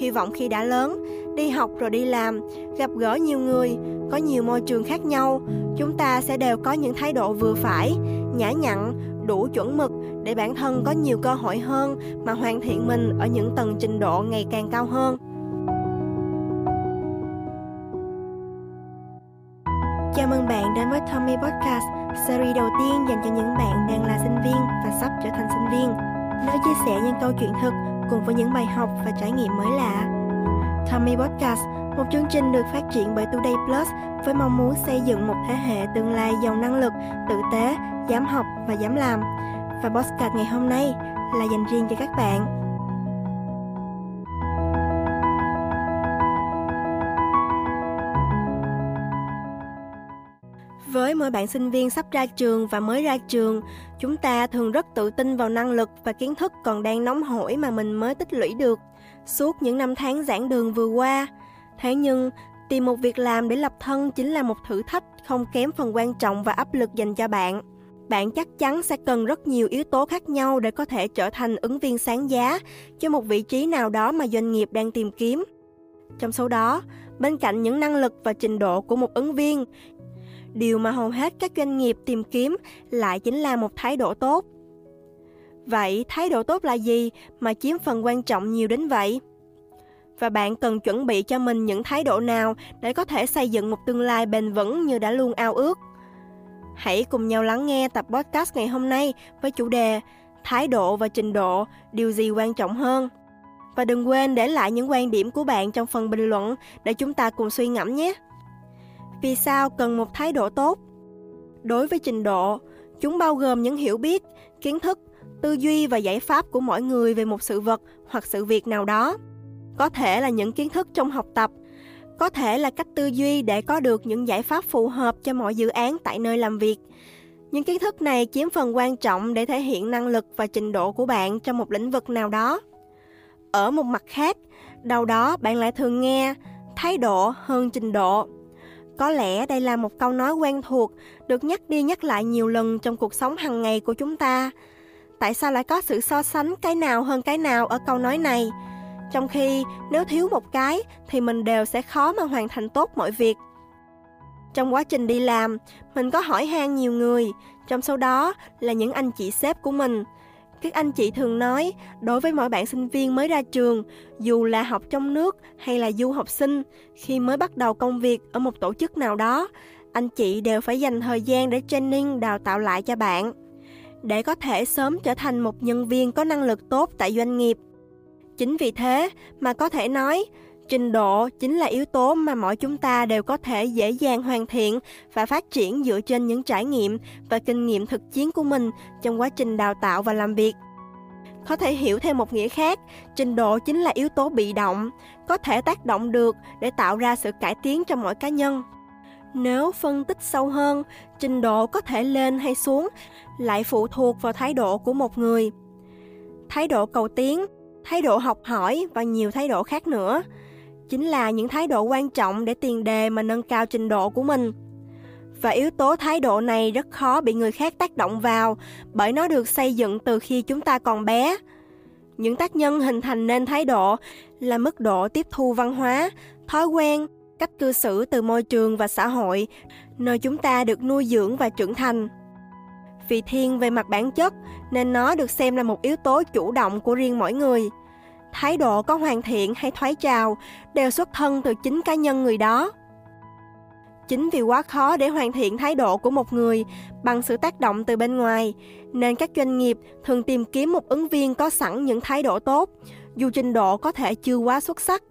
hy vọng khi đã lớn, đi học rồi đi làm, gặp gỡ nhiều người, có nhiều môi trường khác nhau, chúng ta sẽ đều có những thái độ vừa phải, nhã nhặn, đủ chuẩn mực để bản thân có nhiều cơ hội hơn mà hoàn thiện mình ở những tầng trình độ ngày càng cao hơn. Chào mừng bạn đến với Tommy Podcast, series đầu tiên dành cho những bạn đang là sinh viên và sắp trở thành sinh viên. Nơi chia sẻ những câu chuyện thực cùng với những bài học và trải nghiệm mới lạ. Tommy Podcast, một chương trình được phát triển bởi Today Plus với mong muốn xây dựng một thế hệ tương lai giàu năng lực, tử tế, dám học và dám làm. Và podcast ngày hôm nay là dành riêng cho các bạn. Mỗi bạn sinh viên sắp ra trường và mới ra trường, chúng ta thường rất tự tin vào năng lực và kiến thức còn đang nóng hổi mà mình mới tích lũy được suốt những năm tháng giảng đường vừa qua. Thế nhưng, tìm một việc làm để lập thân chính là một thử thách không kém phần quan trọng và áp lực dành cho bạn. Bạn chắc chắn sẽ cần rất nhiều yếu tố khác nhau để có thể trở thành ứng viên sáng giá cho một vị trí nào đó mà doanh nghiệp đang tìm kiếm. Trong số đó, bên cạnh những năng lực và trình độ của một ứng viên, điều mà hầu hết các doanh nghiệp tìm kiếm lại chính là một thái độ tốt. Vậy thái độ tốt là gì mà chiếm phần quan trọng nhiều đến vậy? Và bạn cần chuẩn bị cho mình những thái độ nào để có thể xây dựng một tương lai bền vững như đã luôn ao ước? Hãy cùng nhau lắng nghe tập podcast ngày hôm nay với chủ đề Thái độ và trình độ, điều gì quan trọng hơn? Và đừng quên để lại những quan điểm của bạn trong phần bình luận để chúng ta cùng suy ngẫm nhé. Vì sao cần một thái độ tốt? Đối với trình độ, chúng bao gồm những hiểu biết, kiến thức, tư duy và giải pháp của mỗi người về một sự vật hoặc sự việc nào đó. Có thể là những kiến thức trong học tập, có thể là cách tư duy để có được những giải pháp phù hợp cho mọi dự án tại nơi làm việc. Những kiến thức này chiếm phần quan trọng để thể hiện năng lực và trình độ của bạn trong một lĩnh vực nào đó. Ở một mặt khác, đâu đó bạn lại thường nghe thái độ hơn trình độ có lẽ đây là một câu nói quen thuộc, được nhắc đi nhắc lại nhiều lần trong cuộc sống hàng ngày của chúng ta. Tại sao lại có sự so sánh cái nào hơn cái nào ở câu nói này? Trong khi nếu thiếu một cái thì mình đều sẽ khó mà hoàn thành tốt mọi việc. Trong quá trình đi làm, mình có hỏi han nhiều người, trong số đó là những anh chị sếp của mình – các anh chị thường nói, đối với mỗi bạn sinh viên mới ra trường, dù là học trong nước hay là du học sinh, khi mới bắt đầu công việc ở một tổ chức nào đó, anh chị đều phải dành thời gian để training đào tạo lại cho bạn để có thể sớm trở thành một nhân viên có năng lực tốt tại doanh nghiệp. Chính vì thế mà có thể nói, trình độ chính là yếu tố mà mỗi chúng ta đều có thể dễ dàng hoàn thiện và phát triển dựa trên những trải nghiệm và kinh nghiệm thực chiến của mình trong quá trình đào tạo và làm việc. Có thể hiểu theo một nghĩa khác, trình độ chính là yếu tố bị động, có thể tác động được để tạo ra sự cải tiến cho mỗi cá nhân. Nếu phân tích sâu hơn, trình độ có thể lên hay xuống lại phụ thuộc vào thái độ của một người. Thái độ cầu tiến, thái độ học hỏi và nhiều thái độ khác nữa chính là những thái độ quan trọng để tiền đề mà nâng cao trình độ của mình. Và yếu tố thái độ này rất khó bị người khác tác động vào, bởi nó được xây dựng từ khi chúng ta còn bé. Những tác nhân hình thành nên thái độ là mức độ tiếp thu văn hóa, thói quen, cách cư xử từ môi trường và xã hội, nơi chúng ta được nuôi dưỡng và trưởng thành. Vì thiên về mặt bản chất, nên nó được xem là một yếu tố chủ động của riêng mỗi người thái độ có hoàn thiện hay thoái trào đều xuất thân từ chính cá nhân người đó chính vì quá khó để hoàn thiện thái độ của một người bằng sự tác động từ bên ngoài nên các doanh nghiệp thường tìm kiếm một ứng viên có sẵn những thái độ tốt dù trình độ có thể chưa quá xuất sắc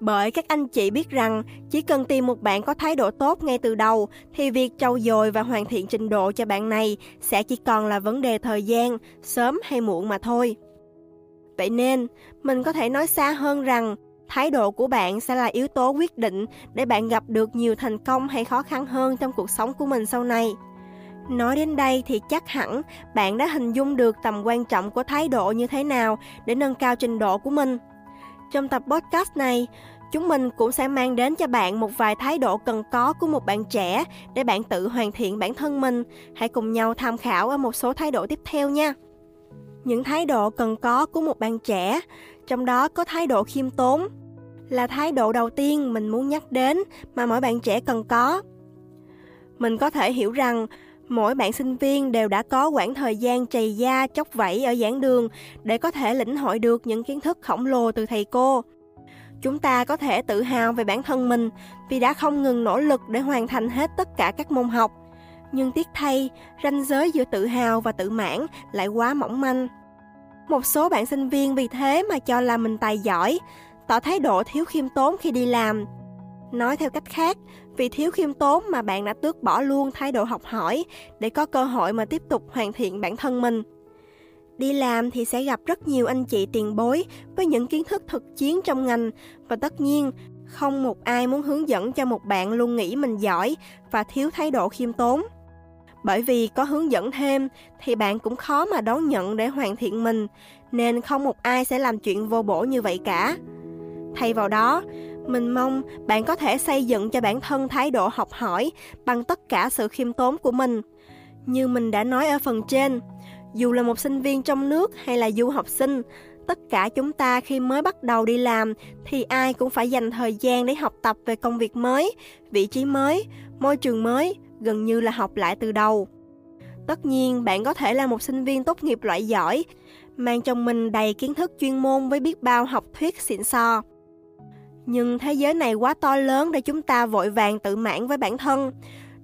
bởi các anh chị biết rằng chỉ cần tìm một bạn có thái độ tốt ngay từ đầu thì việc trau dồi và hoàn thiện trình độ cho bạn này sẽ chỉ còn là vấn đề thời gian, sớm hay muộn mà thôi. Vậy nên, mình có thể nói xa hơn rằng thái độ của bạn sẽ là yếu tố quyết định để bạn gặp được nhiều thành công hay khó khăn hơn trong cuộc sống của mình sau này. Nói đến đây thì chắc hẳn bạn đã hình dung được tầm quan trọng của thái độ như thế nào để nâng cao trình độ của mình. Trong tập podcast này, chúng mình cũng sẽ mang đến cho bạn một vài thái độ cần có của một bạn trẻ để bạn tự hoàn thiện bản thân mình. Hãy cùng nhau tham khảo ở một số thái độ tiếp theo nha những thái độ cần có của một bạn trẻ, trong đó có thái độ khiêm tốn, là thái độ đầu tiên mình muốn nhắc đến mà mỗi bạn trẻ cần có. Mình có thể hiểu rằng mỗi bạn sinh viên đều đã có quãng thời gian trầy da chóc vẫy ở giảng đường để có thể lĩnh hội được những kiến thức khổng lồ từ thầy cô. Chúng ta có thể tự hào về bản thân mình vì đã không ngừng nỗ lực để hoàn thành hết tất cả các môn học. Nhưng tiếc thay, ranh giới giữa tự hào và tự mãn lại quá mỏng manh. Một số bạn sinh viên vì thế mà cho là mình tài giỏi, tỏ thái độ thiếu khiêm tốn khi đi làm. Nói theo cách khác, vì thiếu khiêm tốn mà bạn đã tước bỏ luôn thái độ học hỏi để có cơ hội mà tiếp tục hoàn thiện bản thân mình. Đi làm thì sẽ gặp rất nhiều anh chị tiền bối với những kiến thức thực chiến trong ngành và tất nhiên không một ai muốn hướng dẫn cho một bạn luôn nghĩ mình giỏi và thiếu thái độ khiêm tốn. Bởi vì có hướng dẫn thêm thì bạn cũng khó mà đón nhận để hoàn thiện mình, nên không một ai sẽ làm chuyện vô bổ như vậy cả. Thay vào đó, mình mong bạn có thể xây dựng cho bản thân thái độ học hỏi bằng tất cả sự khiêm tốn của mình. Như mình đã nói ở phần trên, dù là một sinh viên trong nước hay là du học sinh, tất cả chúng ta khi mới bắt đầu đi làm thì ai cũng phải dành thời gian để học tập về công việc mới, vị trí mới, môi trường mới, gần như là học lại từ đầu. Tất nhiên, bạn có thể là một sinh viên tốt nghiệp loại giỏi, mang trong mình đầy kiến thức chuyên môn với biết bao học thuyết xịn sò. Nhưng thế giới này quá to lớn để chúng ta vội vàng tự mãn với bản thân.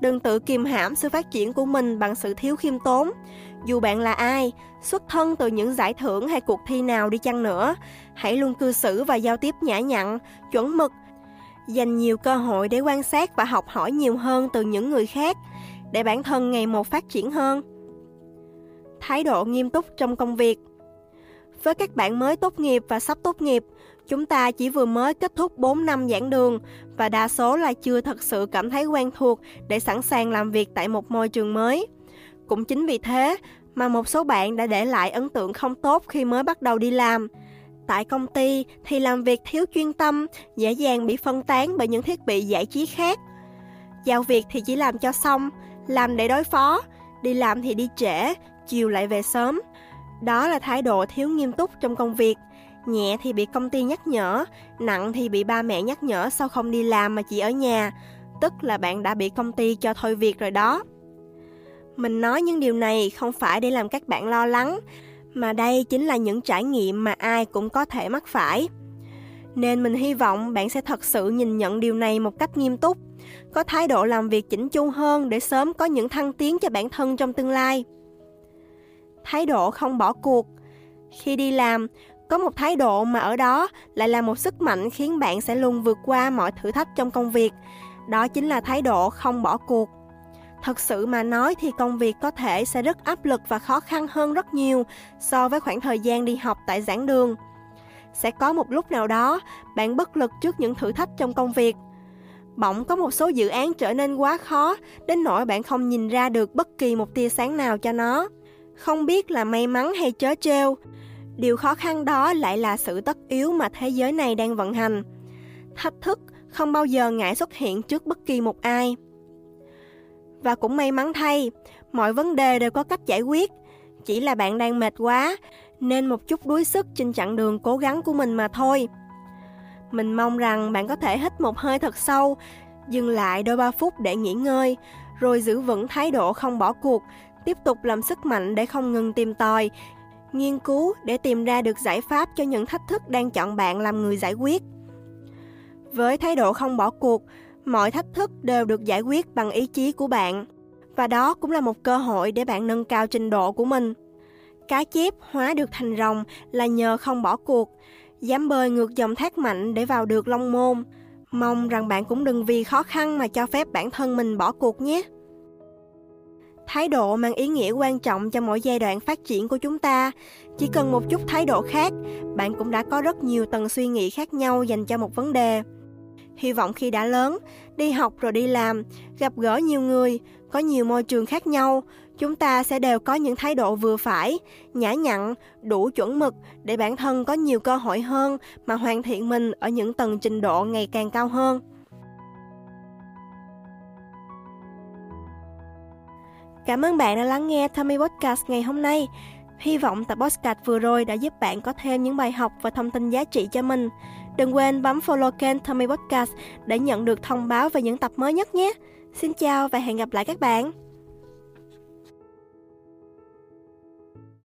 Đừng tự kìm hãm sự phát triển của mình bằng sự thiếu khiêm tốn. Dù bạn là ai, xuất thân từ những giải thưởng hay cuộc thi nào đi chăng nữa, hãy luôn cư xử và giao tiếp nhã nhặn, chuẩn mực, dành nhiều cơ hội để quan sát và học hỏi nhiều hơn từ những người khác, để bản thân ngày một phát triển hơn. Thái độ nghiêm túc trong công việc Với các bạn mới tốt nghiệp và sắp tốt nghiệp, Chúng ta chỉ vừa mới kết thúc 4 năm giảng đường và đa số là chưa thật sự cảm thấy quen thuộc để sẵn sàng làm việc tại một môi trường mới. Cũng chính vì thế mà một số bạn đã để lại ấn tượng không tốt khi mới bắt đầu đi làm. Tại công ty thì làm việc thiếu chuyên tâm, dễ dàng bị phân tán bởi những thiết bị giải trí khác. Giao việc thì chỉ làm cho xong, làm để đối phó, đi làm thì đi trễ, chiều lại về sớm. Đó là thái độ thiếu nghiêm túc trong công việc – Nhẹ thì bị công ty nhắc nhở, nặng thì bị ba mẹ nhắc nhở sau không đi làm mà chỉ ở nhà, tức là bạn đã bị công ty cho thôi việc rồi đó. Mình nói những điều này không phải để làm các bạn lo lắng, mà đây chính là những trải nghiệm mà ai cũng có thể mắc phải. Nên mình hy vọng bạn sẽ thật sự nhìn nhận điều này một cách nghiêm túc, có thái độ làm việc chỉnh chu hơn để sớm có những thăng tiến cho bản thân trong tương lai. Thái độ không bỏ cuộc. Khi đi làm, có một thái độ mà ở đó lại là một sức mạnh khiến bạn sẽ luôn vượt qua mọi thử thách trong công việc. Đó chính là thái độ không bỏ cuộc. Thật sự mà nói thì công việc có thể sẽ rất áp lực và khó khăn hơn rất nhiều so với khoảng thời gian đi học tại giảng đường. Sẽ có một lúc nào đó bạn bất lực trước những thử thách trong công việc. Bỗng có một số dự án trở nên quá khó đến nỗi bạn không nhìn ra được bất kỳ một tia sáng nào cho nó. Không biết là may mắn hay chớ trêu, Điều khó khăn đó lại là sự tất yếu mà thế giới này đang vận hành. Thách thức không bao giờ ngại xuất hiện trước bất kỳ một ai. Và cũng may mắn thay, mọi vấn đề đều có cách giải quyết. Chỉ là bạn đang mệt quá, nên một chút đuối sức trên chặng đường cố gắng của mình mà thôi. Mình mong rằng bạn có thể hít một hơi thật sâu, dừng lại đôi ba phút để nghỉ ngơi, rồi giữ vững thái độ không bỏ cuộc, tiếp tục làm sức mạnh để không ngừng tìm tòi, nghiên cứu để tìm ra được giải pháp cho những thách thức đang chọn bạn làm người giải quyết. Với thái độ không bỏ cuộc, mọi thách thức đều được giải quyết bằng ý chí của bạn và đó cũng là một cơ hội để bạn nâng cao trình độ của mình. Cá chép hóa được thành rồng là nhờ không bỏ cuộc, dám bơi ngược dòng thác mạnh để vào được long môn. Mong rằng bạn cũng đừng vì khó khăn mà cho phép bản thân mình bỏ cuộc nhé. Thái độ mang ý nghĩa quan trọng cho mỗi giai đoạn phát triển của chúng ta. Chỉ cần một chút thái độ khác, bạn cũng đã có rất nhiều tầng suy nghĩ khác nhau dành cho một vấn đề. Hy vọng khi đã lớn, đi học rồi đi làm, gặp gỡ nhiều người, có nhiều môi trường khác nhau, chúng ta sẽ đều có những thái độ vừa phải, nhã nhặn, đủ chuẩn mực để bản thân có nhiều cơ hội hơn mà hoàn thiện mình ở những tầng trình độ ngày càng cao hơn. Cảm ơn bạn đã lắng nghe Tommy Podcast ngày hôm nay. Hy vọng tập podcast vừa rồi đã giúp bạn có thêm những bài học và thông tin giá trị cho mình. Đừng quên bấm follow kênh Tommy Podcast để nhận được thông báo về những tập mới nhất nhé. Xin chào và hẹn gặp lại các bạn.